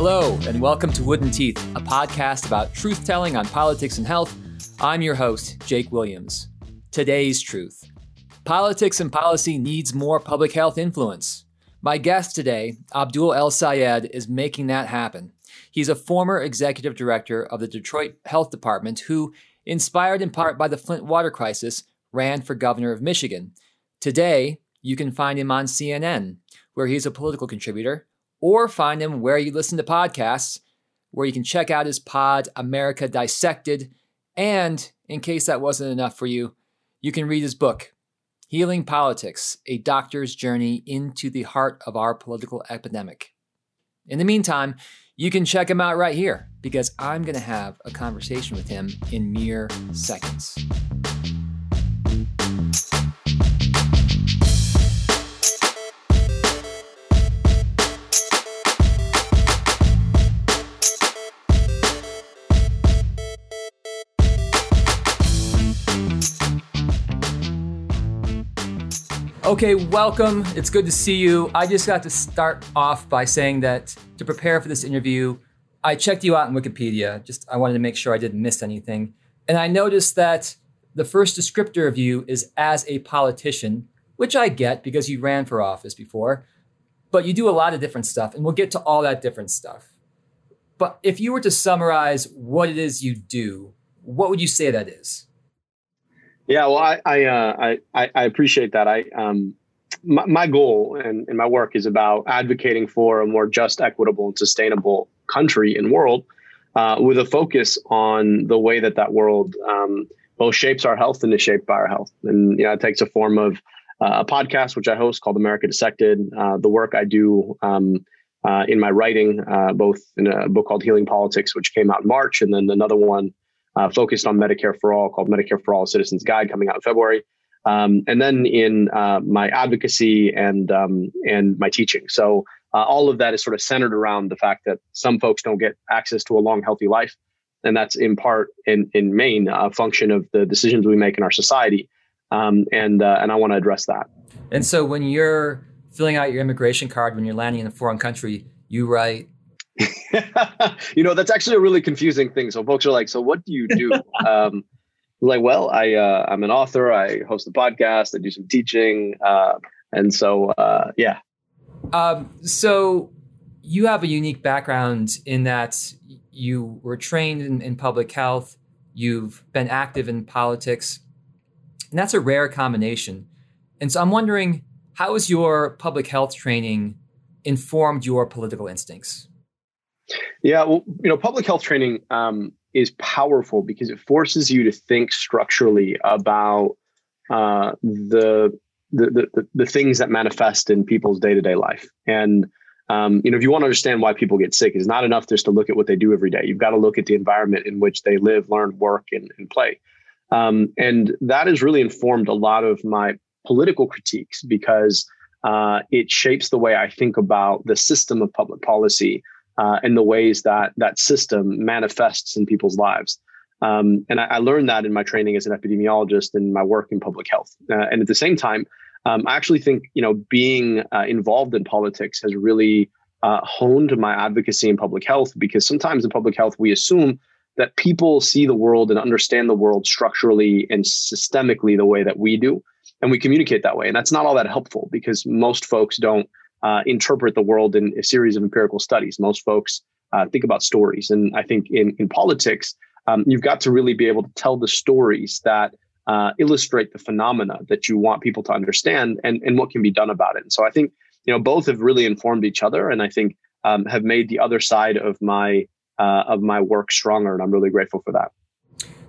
Hello, and welcome to Wooden Teeth, a podcast about truth telling on politics and health. I'm your host, Jake Williams. Today's truth politics and policy needs more public health influence. My guest today, Abdul El Sayed, is making that happen. He's a former executive director of the Detroit Health Department who, inspired in part by the Flint water crisis, ran for governor of Michigan. Today, you can find him on CNN, where he's a political contributor, or find him where you listen to podcasts, where you can check out his pod, America Dissected. And in case that wasn't enough for you, you can read his book, Healing Politics A Doctor's Journey into the Heart of Our Political Epidemic. In the meantime, you can check him out right here because I'm going to have a conversation with him in mere seconds. Okay, welcome. It's good to see you. I just got to start off by saying that to prepare for this interview, I checked you out in Wikipedia. Just I wanted to make sure I didn't miss anything. And I noticed that the first descriptor of you is as a politician, which I get because you ran for office before. But you do a lot of different stuff, and we'll get to all that different stuff. But if you were to summarize what it is you do, what would you say that is? Yeah, well, I I, uh, I, I appreciate that. I um, my, my goal and, and my work is about advocating for a more just, equitable, and sustainable country and world, uh, with a focus on the way that that world um, both shapes our health and is shaped by our health. And you know, it takes a form of uh, a podcast which I host called America Dissected. Uh, the work I do. Um, uh, in my writing, uh, both in a book called Healing Politics, which came out in March, and then another one uh, focused on Medicare for All called Medicare for All Citizens Guide coming out in February. Um, and then in uh, my advocacy and um, and my teaching. So uh, all of that is sort of centered around the fact that some folks don't get access to a long, healthy life, and that's in part, in in main, a function of the decisions we make in our society. Um, and uh, and I want to address that. And so when you're filling out your immigration card when you're landing in a foreign country, you write you know, that's actually a really confusing thing. So folks are like, so what do you do? um, like, well, I, uh, I'm an author. I host a podcast. I do some teaching. Uh, and so, uh, yeah. Um, so you have a unique background in that you were trained in, in public health. You've been active in politics. And that's a rare combination. And so I'm wondering, how has your public health training informed your political instincts? Yeah, well, you know, public health training um, is powerful because it forces you to think structurally about uh, the, the, the the things that manifest in people's day to day life. And um, you know, if you want to understand why people get sick, it's not enough just to look at what they do every day. You've got to look at the environment in which they live, learn, work, and, and play. Um, and that has really informed a lot of my political critiques because uh, it shapes the way I think about the system of public policy uh, and the ways that that system manifests in people's lives. Um, and I, I, learned that in my training as an epidemiologist and my work in public health. Uh, and at the same time, um, I actually think you know being uh, involved in politics has really uh, honed my advocacy in public health because sometimes in public health we assume that people see the world and understand the world structurally and systemically the way that we do, and we communicate that way. And that's not all that helpful because most folks don't uh, interpret the world in a series of empirical studies. Most folks uh, think about stories. And I think in, in politics, um, you've got to really be able to tell the stories that uh, illustrate the phenomena that you want people to understand and, and what can be done about it. And so I think, you know, both have really informed each other and I think um, have made the other side of my uh, of my work stronger. And I'm really grateful for that.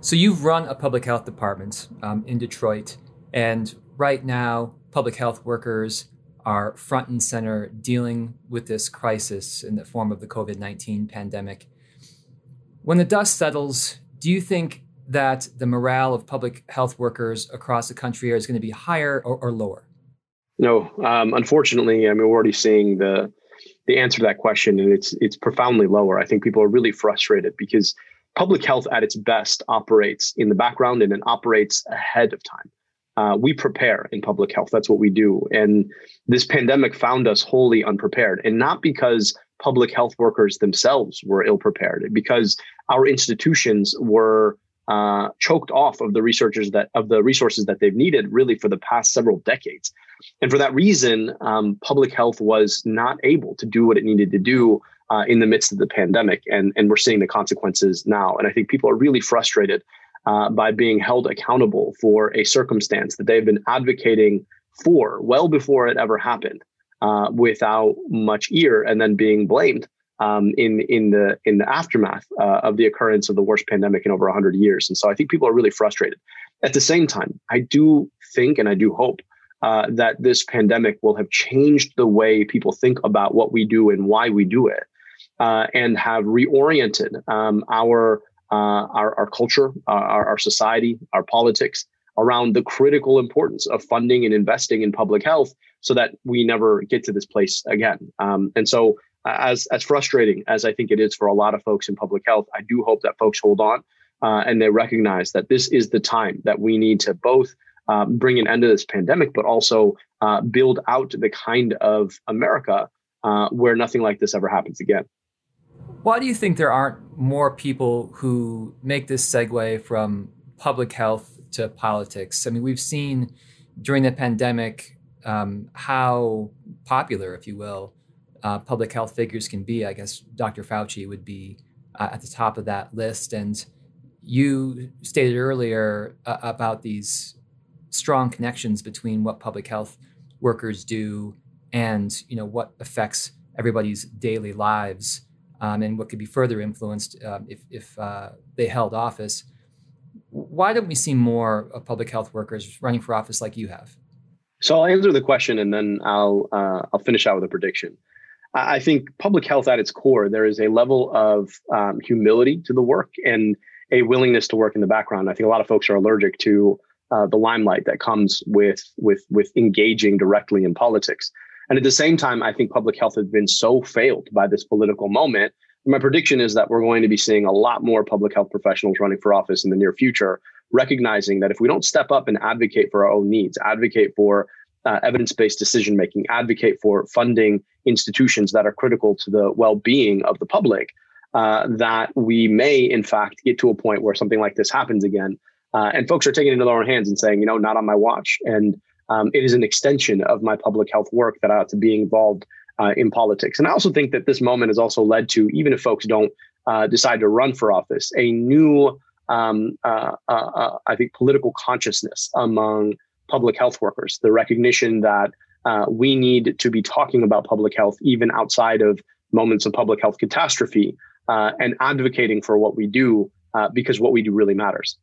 So you've run a public health department um, in Detroit, and right now, public health workers are front and center dealing with this crisis in the form of the COVID 19 pandemic. When the dust settles, do you think that the morale of public health workers across the country is going to be higher or, or lower? No, um, unfortunately, I mean we're already seeing the the answer to that question, and it's it's profoundly lower. I think people are really frustrated because public health at its best operates in the background and it operates ahead of time uh, we prepare in public health. That's what we do. And this pandemic found us wholly unprepared, and not because public health workers themselves were ill prepared because our institutions were uh, choked off of the researchers that of the resources that they've needed really for the past several decades and for that reason um, public health was not able to do what it needed to do uh, in the midst of the pandemic and and we're seeing the consequences now and i think people are really frustrated uh, by being held accountable for a circumstance that they've been advocating for well before it ever happened uh, without much ear and then being blamed um, in in the in the aftermath uh, of the occurrence of the worst pandemic in over 100 years. And so I think people are really frustrated. At the same time, I do think and I do hope uh, that this pandemic will have changed the way people think about what we do and why we do it, uh, and have reoriented um, our, our our culture, uh, our, our society, our politics around the critical importance of funding and investing in public health so that we never get to this place again. Um, and so as as frustrating as I think it is for a lot of folks in public health, I do hope that folks hold on uh, and they recognize that this is the time that we need to both um, bring an end to this pandemic, but also uh, build out the kind of America uh, where nothing like this ever happens again. Why do you think there aren't more people who make this segue from public health to politics? I mean, we've seen during the pandemic um, how popular, if you will, uh, public health figures can be. I guess Dr. Fauci would be uh, at the top of that list. And you stated earlier uh, about these strong connections between what public health workers do and you know what affects everybody's daily lives um, and what could be further influenced um, if, if uh, they held office. Why don't we see more of public health workers running for office like you have? So I'll answer the question and then I'll uh, I'll finish out with a prediction. I think public health at its core, there is a level of um, humility to the work and a willingness to work in the background. I think a lot of folks are allergic to uh, the limelight that comes with with with engaging directly in politics. And at the same time, I think public health has been so failed by this political moment. My prediction is that we're going to be seeing a lot more public health professionals running for office in the near future, recognizing that if we don't step up and advocate for our own needs, advocate for uh, evidence-based decision making, advocate for funding institutions that are critical to the well-being of the public, uh, that we may in fact get to a point where something like this happens again, uh, and folks are taking it into their own hands and saying, you know, not on my watch. And um, it is an extension of my public health work that I ought to be involved uh, in politics. And I also think that this moment has also led to, even if folks don't uh, decide to run for office, a new um, uh, I think political consciousness among public health workers, the recognition that uh, we need to be talking about public health even outside of moments of public health catastrophe uh, and advocating for what we do uh, because what we do really matters.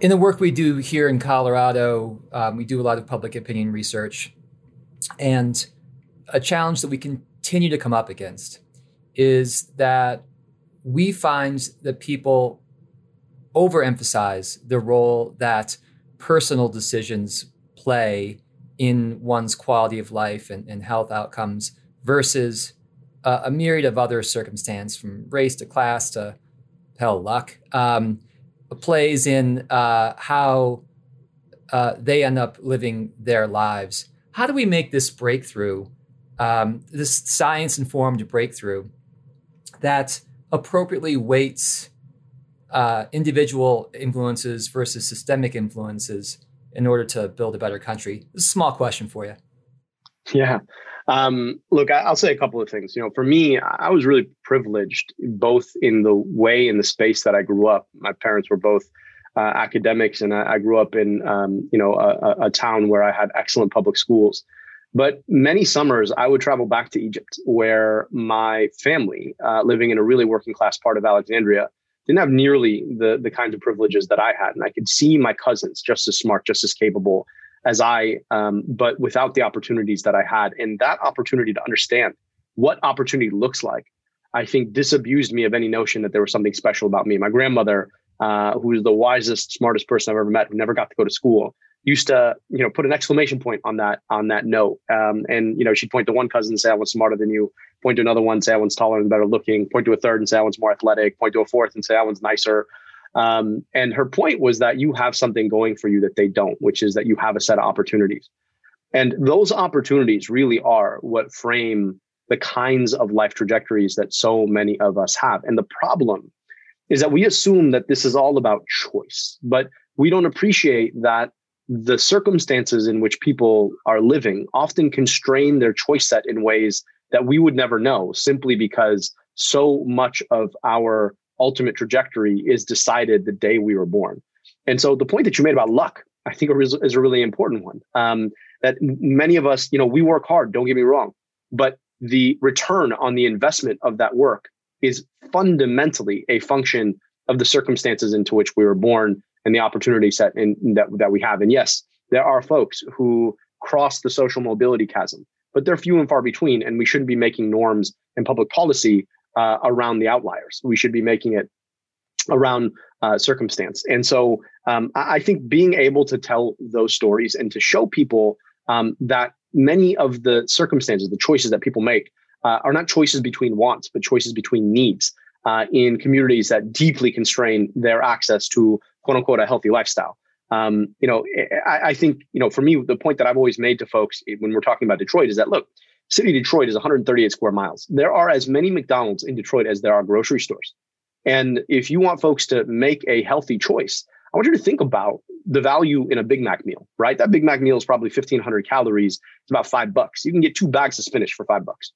In the work we do here in Colorado, um, we do a lot of public opinion research. And a challenge that we continue to come up against is that we find that people overemphasize the role that personal decisions play in one's quality of life and, and health outcomes versus uh, a myriad of other circumstances from race to class to hell luck um, plays in uh, how uh, they end up living their lives how do we make this breakthrough um, this science informed breakthrough that appropriately weights uh, individual influences versus systemic influences in order to build a better country? This is a small question for you. Yeah. Um, look, I'll say a couple of things. You know, for me, I was really privileged both in the way in the space that I grew up. My parents were both uh, academics, and I, I, grew up in um, you know a, a, town where I had excellent public schools. But many summers, I would travel back to Egypt, where my family, uh, living in a really working class part of Alexandria, didn't have nearly the the kinds of privileges that I had, and I could see my cousins just as smart, just as capable as I, um, but without the opportunities that I had, and that opportunity to understand what opportunity looks like, I think disabused me of any notion that there was something special about me. My grandmother, uh, who was the wisest, smartest person I've ever met, who never got to go to school, used to you know put an exclamation point on that on that note. Um, and you know she'd point to one cousin and say i was smarter than you. Point to another one say that one's taller and better looking. Point to a third and say that one's more athletic. Point to a fourth and say that one's nicer um, and her point was that you have something going for you that they don't which is that you have a set of opportunities and those opportunities really are what frame the kinds of life trajectories that so many of us have. And the problem is that we assume that this is all about choice, but we don't appreciate that the circumstances in which people are living often constrain their choice set in ways that we would never know simply because so much of our ultimate trajectory is decided the day we were born. And so the point that you made about luck, I think is a really important one. Um, that many of us, you know, we work hard, don't get me wrong, but the return on the investment of that work is fundamentally a function of the circumstances into which we were born and the opportunity set in, that, that we have. And yes, there are folks who cross the social mobility chasm, but they're few and far between. And we shouldn't be making norms and public policy uh, around the outliers. We should be making it around uh, circumstance. And so um, I think being able to tell those stories and to show people um, that many of the circumstances, the choices that people make, uh, are not choices between wants, but choices between needs uh, in communities that deeply constrain their access to quote unquote a healthy lifestyle. Um, you know, I, I, think you know for me the point that I've always made to folks when we're talking about Detroit is that look, city Detroit is 138 square miles. There are as many McDonald's in Detroit as there are grocery stores. And if you want folks to make a healthy choice, I want you to think about the value in a Big Mac meal, right? That Big Mac meal is probably 1500 calories. It's about five bucks. You can get two bags of spinach for five bucks.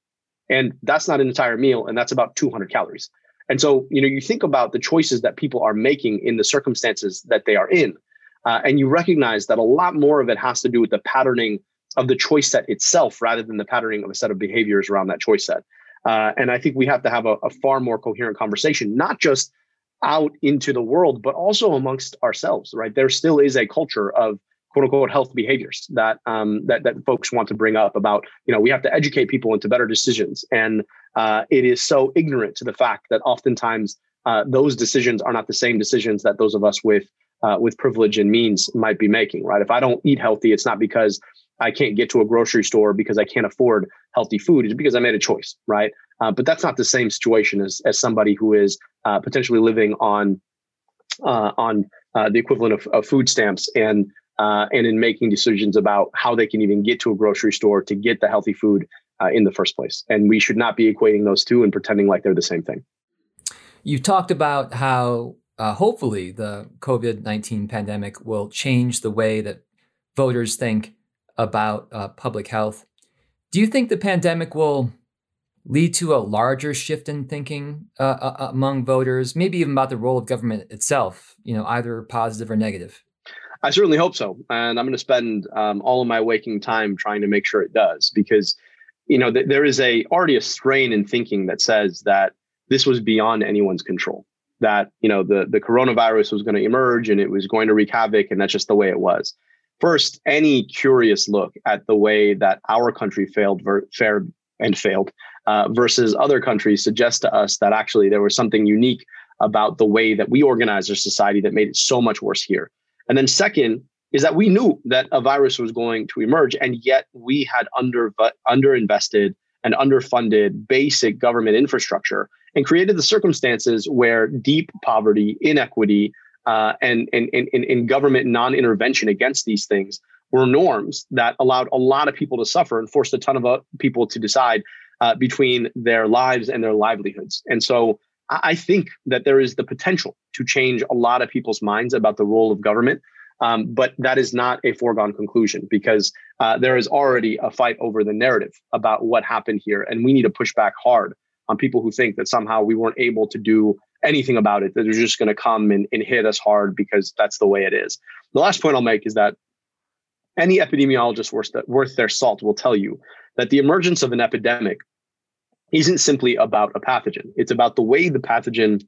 And that's not an entire meal. And that's about 200 calories. And so, you know, you think about the choices that people are making in the circumstances that they are in, uh, and you recognize that a lot more of it has to do with the patterning of the choice set itself rather than the patterning of a set of behaviors around that choice set. Uh, and I think we have to have a, a far more coherent conversation, not just out into the world, but also amongst ourselves, right? There still is a culture of quote unquote health behaviors that um, that that folks want to bring up about you know we have to educate people into better decisions and uh, it is so ignorant to the fact that oftentimes uh, those decisions are not the same decisions that those of us with uh, with privilege and means might be making right if i don't eat healthy it's not because i can't get to a grocery store because i can't afford healthy food it's because i made a choice right uh, but that's not the same situation as, as somebody who is uh, potentially living on uh, on the equivalent of, of food stamps and uh, and in making decisions about how they can even get to a grocery store to get the healthy food uh, in the first place. And we should not be equating those two and pretending like they're the same thing. You talked about how uh, hopefully the COVID 19 pandemic will change the way that voters think about uh, public health. Do you think the pandemic will lead to a larger shift in thinking uh, uh, among voters, maybe even about the role of government itself, you know, either positive or negative? I certainly hope so, and I'm going to spend um, all of my waking time trying to make sure it does, because you know th- there is a already a strain in thinking that says that this was beyond anyone's control. That you know the the coronavirus was going to emerge and it was going to wreak havoc, and that's just the way it was. First, any curious look at the way that our country failed, ver- fared, and failed uh, versus other countries suggests to us that actually there was something unique about the way that we organize our society that made it so much worse here. And then second is that we knew that a virus was going to emerge, and yet we had under underinvested and underfunded basic government infrastructure and created the circumstances where deep poverty, inequity, uh, and, and, and, and government non-intervention against these things were norms that allowed a lot of people to suffer and forced a ton of uh, people to decide uh, between their lives and their livelihoods. And so I think that there is the potential to change a lot of people's minds about the role of government. Um, but that is not a foregone conclusion because uh, there is already a fight over the narrative about what happened here. And we need to push back hard on people who think that somehow we weren't able to do anything about it, that they're just going to come and, and hit us hard because that's the way it is. The last point I'll make is that any epidemiologist worth, worth their salt will tell you that the emergence of an epidemic isn't simply about a pathogen. It's about the way the pathogen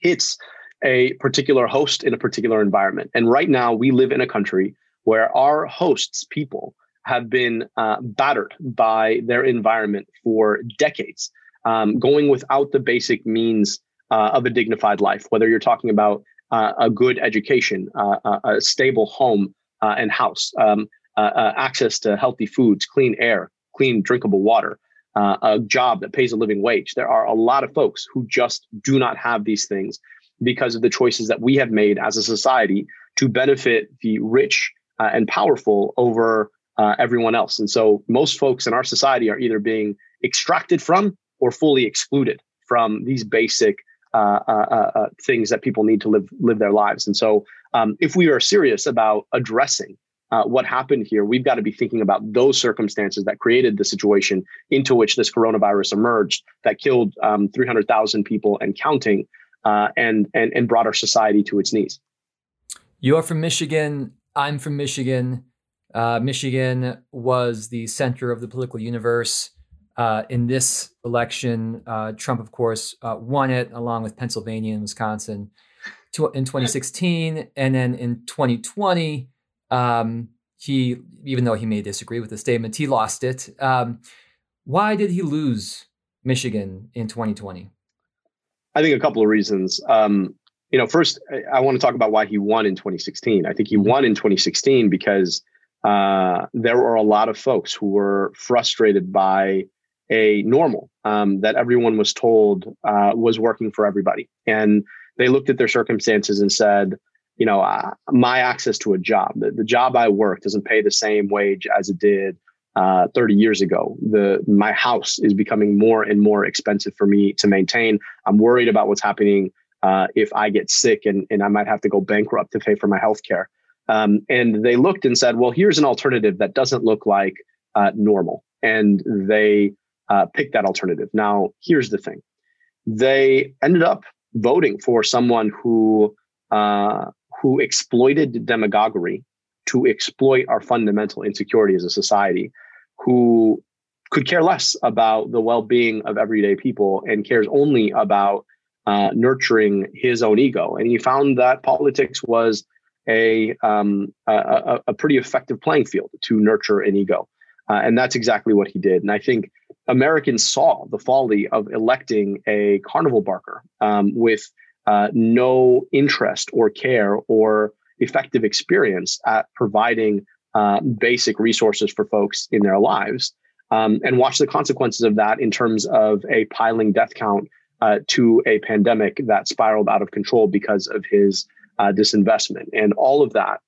hits a particular host in a particular environment. And right now, we live in a country where our hosts, people, have been uh, battered by their environment for decades, um, going without the basic means uh, of a dignified life, whether you're talking about uh, a good education, uh, a stable home uh, and house, um, uh, access to healthy foods, clean air, clean drinkable water uh, a job that pays a living wage. There are a lot of folks who just do not have these things because of the choices that we have made as a society to benefit the rich uh, and powerful over uh, everyone else. And so most folks in our society are either being extracted from or fully excluded from these basic uh, uh, uh, uh things that people need to live live their lives. And so, um, if we are serious about addressing uh, what happened here, we've got to be thinking about those circumstances that created the situation into which this coronavirus emerged, that killed um, 300,000 people and counting, and and and brought our society to its knees. You're from Michigan. I'm from Michigan. Uh, Michigan was the center of the political universe. Uh, in this election, uh, Trump, of course, uh, won it along with Pennsylvania and Wisconsin to, in 2016. And then in 2020, um, he, even though he may disagree with the statement, he lost it. Um, why did he lose Michigan in 2020? I think a couple of reasons. Um, you know, first, I, I want to talk about why he won in 2016. I think he won in 2016 because uh, there were a lot of folks who were frustrated by a normal um, that everyone was told uh, was working for everybody. And they looked at their circumstances and said, you know, uh, my access to a job, the, the, job I work doesn't pay the same wage as it did uh, 30 years ago. The my house is becoming more and more expensive for me to maintain. I'm worried about what's happening uh, if I get sick and, and I might have to go bankrupt to pay for my health care. Um, and they looked and said, well, here's an alternative that doesn't look like uh, normal. And they uh, picked that alternative. Now, here's the thing they ended up voting for someone who uh, who exploited demagoguery to exploit our fundamental insecurity as a society, who could care less about the well-being of everyday people and cares only about uh, nurturing his own ego. And he found that politics was a, um, a, a, pretty effective playing field to nurture an ego. Uh, and that's exactly what he did. And I think Americans saw the folly of electing a carnival barker um, with uh, no interest or care or effective experience at providing uh, basic resources for folks in their lives. Um, and watch the consequences of that in terms of a piling death count uh, to a pandemic that spiraled out of control because of his uh, disinvestment. And all of that,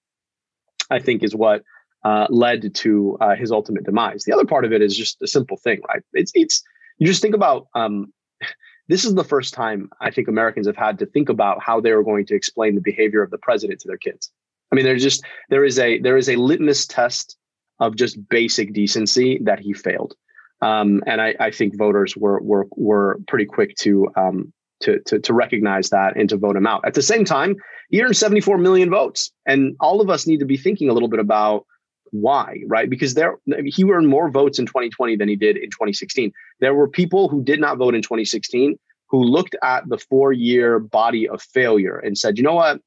I think, is what uh, led to uh, his ultimate demise. The other part of it is just a simple thing, right? It's it's you just think about. Um, this is the first time I think Americans have had to think about how they were going to explain the behavior of the president to their kids. I mean, there's just there is a there is a litmus test of just basic decency that he failed, um, and I, I, think voters were were were pretty quick to um, to, to, to recognize that and to vote him out. At the same time, he earned 74 million votes, and all of us need to be thinking a little bit about why, right? Because there he earned more votes in 2020 than he did in 2016. There were people who did not vote in 2016 who looked at the four-year body of failure and said, "You know what?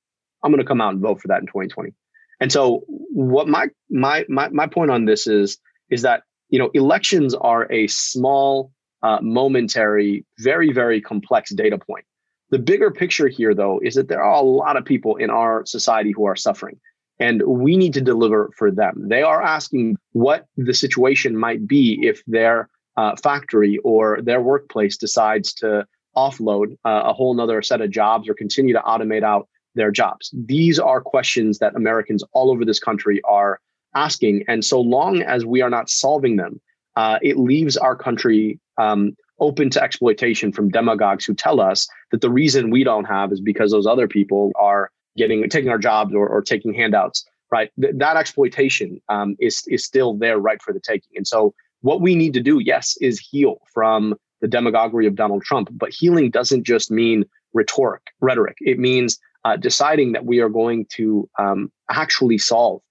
I'm going to come out and vote for that in 2020." And so, what my my my my point on this is is that you know elections are a small uh, momentary, very, very complex data point. The bigger picture here, though, is that there are a lot of people in our society who are suffering, and we need to deliver for them. They are asking what the situation might be if their uh, factory or their workplace decides to offload uh, a whole nother set of jobs or continue to automate out their jobs. These are questions that Americans all over this country are asking. And so long as we are not solving them, uh, it leaves our country um, open to exploitation from demagogues who tell us that the reason we don't have is because those other people are getting taking our jobs or, or taking handouts. Right, Th- that exploitation um, is is still there, right for the taking. And so, what we need to do, yes, is heal from the demagoguery of Donald Trump. But healing doesn't just mean rhetoric, rhetoric. It means uh, deciding that we are going to um, actually solve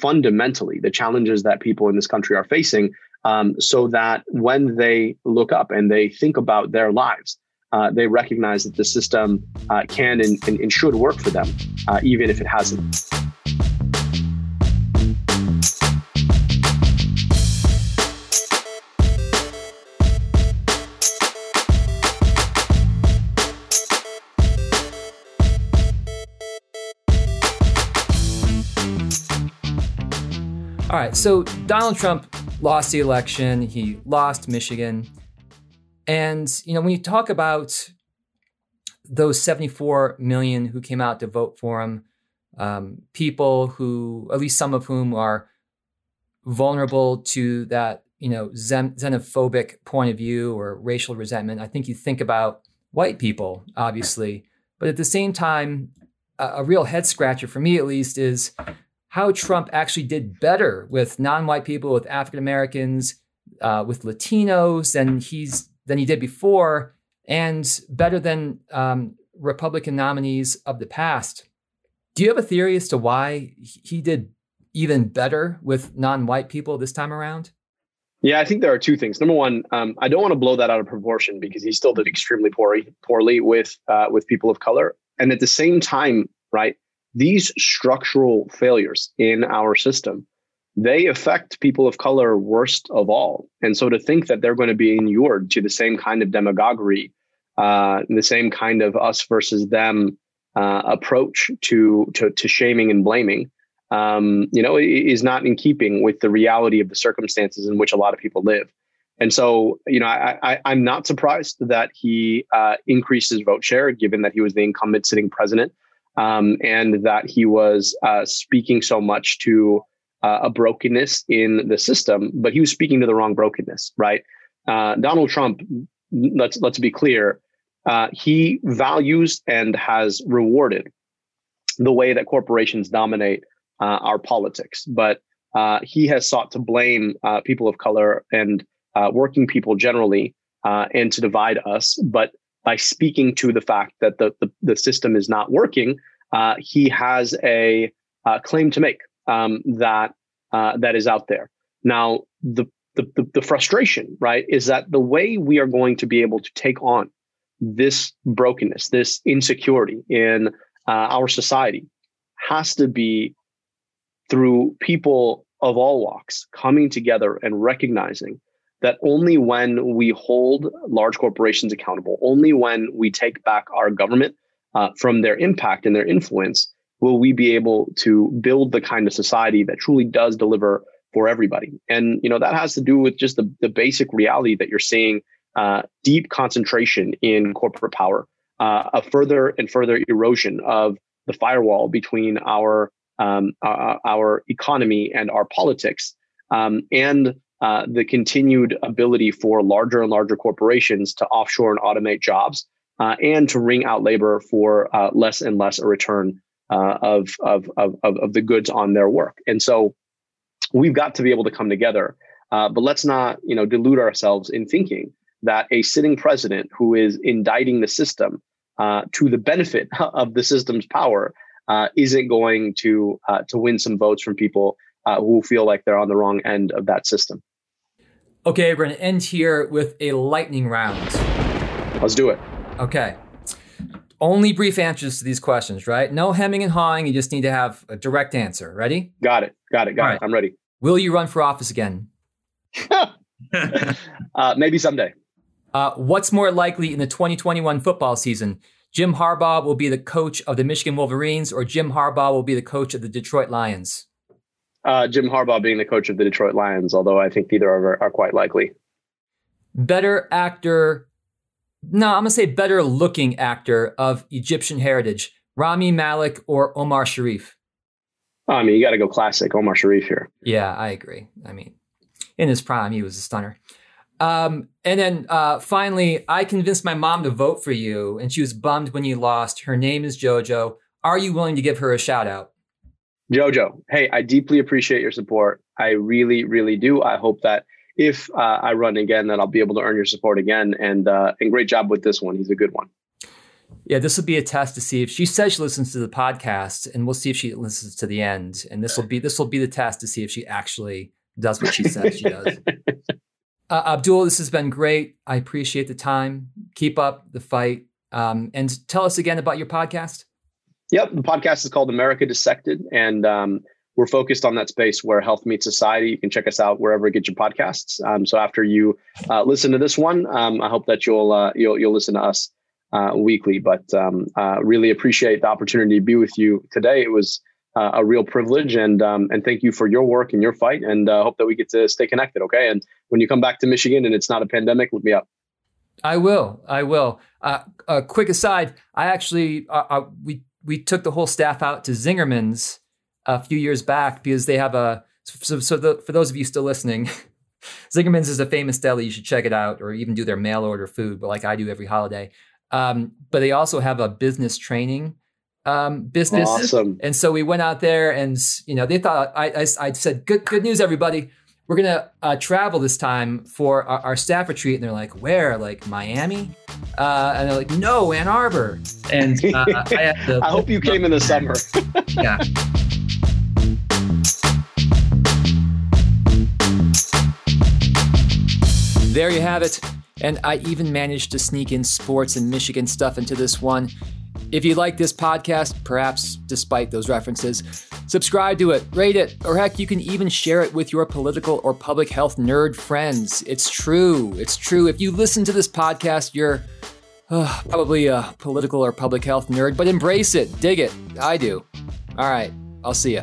fundamentally the challenges that people in this country are facing um, so that when they look up and they think about their lives, uh, they recognize that the system uh, can and, and, and, should work for them, uh, even if it hasn't. All right, so Donald Trump lost the election, he lost Michigan. And, you know, when you talk about those 74 million who came out to vote for him, um, people who, at least some of whom are vulnerable to that, you know, xenophobic point of view or racial resentment, I think you think about white people, obviously. But at the same time, a, a real head scratcher for me, at least, is how Trump actually did better with non-white people, with African Americans, uh, with Latinos than he's than he did before, and better than um, Republican nominees of the past. Do you have a theory as to why he did even better with non-white people this time around? Yeah, I think there are two things. Number one, um, I don't want to blow that out of proportion because he still did extremely poorly, poorly with uh, with people of color, and at the same time, right, these structural failures in our system they affect people of color worst of all. And so to think that they're going to be inured to the same kind of demagoguery, uh, the same kind of us versus them uh, approach to, to, to shaming and blaming, um, you know, is not in keeping with the reality of the circumstances in which a lot of people live. And so, you know, I, I, am not surprised that he uh, increased his vote share, given that he was the incumbent sitting president um, and that he was uh, speaking so much to uh, a brokenness in the system, but he was speaking to the wrong brokenness, right? Uh, Donald Trump, let's let's be clear, uh, he values and has rewarded the way that corporations dominate uh, our politics, but uh, he has sought to blame people of color and working people generally and to divide us, but by speaking to the fact that the, the, the system is not working, uh, he has a uh, claim to make um, that uh, that is out there. Now, the, the, the frustration, right, is that the way we are going to be able to take on this brokenness, this insecurity in uh, our society, has to be through people of all walks coming together and recognizing that only when we hold large corporations accountable, only when we take back our government uh, from their impact and their influence, will we be able to build the kind of society that truly does deliver for everybody. And you know that has to do with just the, the basic reality that you're seeing uh, deep concentration in corporate power, uh, a further and further erosion of the firewall between our um, uh, our economy and our politics, um, and uh, the continued ability for larger and larger corporations to offshore and automate jobs uh, and to wring out labor for uh, less and less a return uh, of, of, of, of, the goods on their work. And so we've got to be able to come together. Uh, but let's not you know, delude ourselves in thinking that a sitting president who is indicting the system uh, to the benefit of the system's power uh, isn't going to, to win some votes from people who feel like they're on the wrong end of that system. Okay, we're going to end here with a lightning round. Let's do it. Okay. Only brief answers to these questions, right? No hemming and hawing. You just need to have a direct answer. Ready? Got it. Got it. Got All it. Right. I'm ready. Will you run for office again? uh, maybe someday. Uh, what's more likely in the 2021 football season? Jim Harbaugh will be the coach of the Michigan Wolverines, or Jim Harbaugh will be the coach of the Detroit Lions? Uh, Jim Harbaugh being the coach of the Detroit Lions, although I think neither are, are quite likely. Better actor no, I'm gonna say better looking actor of Egyptian heritage, Rami Malek or Omar Sharif. I mean, you got to go classic Omar Sharif here. Yeah, I agree. I mean, in his prime, he was a stunner. Um, and then uh, finally, I convinced my mom to vote for you, and she was bummed when you lost. Her name is JoJo. Are you willing to give her a shout out? JoJo, hey, I deeply appreciate your support. I really, really do. I hope that if uh, I run again, then I'll be able to earn your support again. And uh, and great job with this one. He's a good one. Yeah, this will be a test to see if she says she listens to the podcast, and we'll see if she listens to the end. And this will be this will be the test to see if she actually does what she says she does. Uh, Abdul, this has been great. I appreciate the time. Keep up the fight, um, and tell us again about your podcast. Yep, the podcast is called America Dissected, and um, we're focused on that space where health meets society. You can check us out wherever you get your podcasts. Um, so after you uh, listen to this one, um, I hope that you'll uh, you'll you'll listen to us uh, weekly. But um, uh, really appreciate the opportunity to be with you today. It was uh, a real privilege, and um, and thank you for your work and your fight. And uh, hope that we get to stay connected. Okay, and when you come back to Michigan and it's not a pandemic, look me up. I will. I will. a quick aside: I actually we we took the whole staff out to Zingerman's a few years back because they have a So, so the, for those of you still listening, Zingerman's is a famous deli. You should check it out, or even do their mail order food, but like I do every holiday. Um, but they also have a business training um, business. Awesome. And so we went out there, and you know they thought I, I, I said, "Good, good news, everybody." We're gonna uh, travel this time for our, our, staff retreat, and they're like, "Where? Like Miami?" Uh, and they're like, "No, Ann Arbor." And uh, I, to, I hope you came in the summer. yeah. There you have it. And I even managed to sneak in sports and Michigan stuff into this one. If you like this podcast, perhaps despite those references, subscribe to it, rate it, or heck, you can even share it with your political or public health nerd friends. It's true. It's true. If you listen to this podcast, you're uh, probably a political or public health nerd, but embrace it, dig it. I do. All right, I'll see you.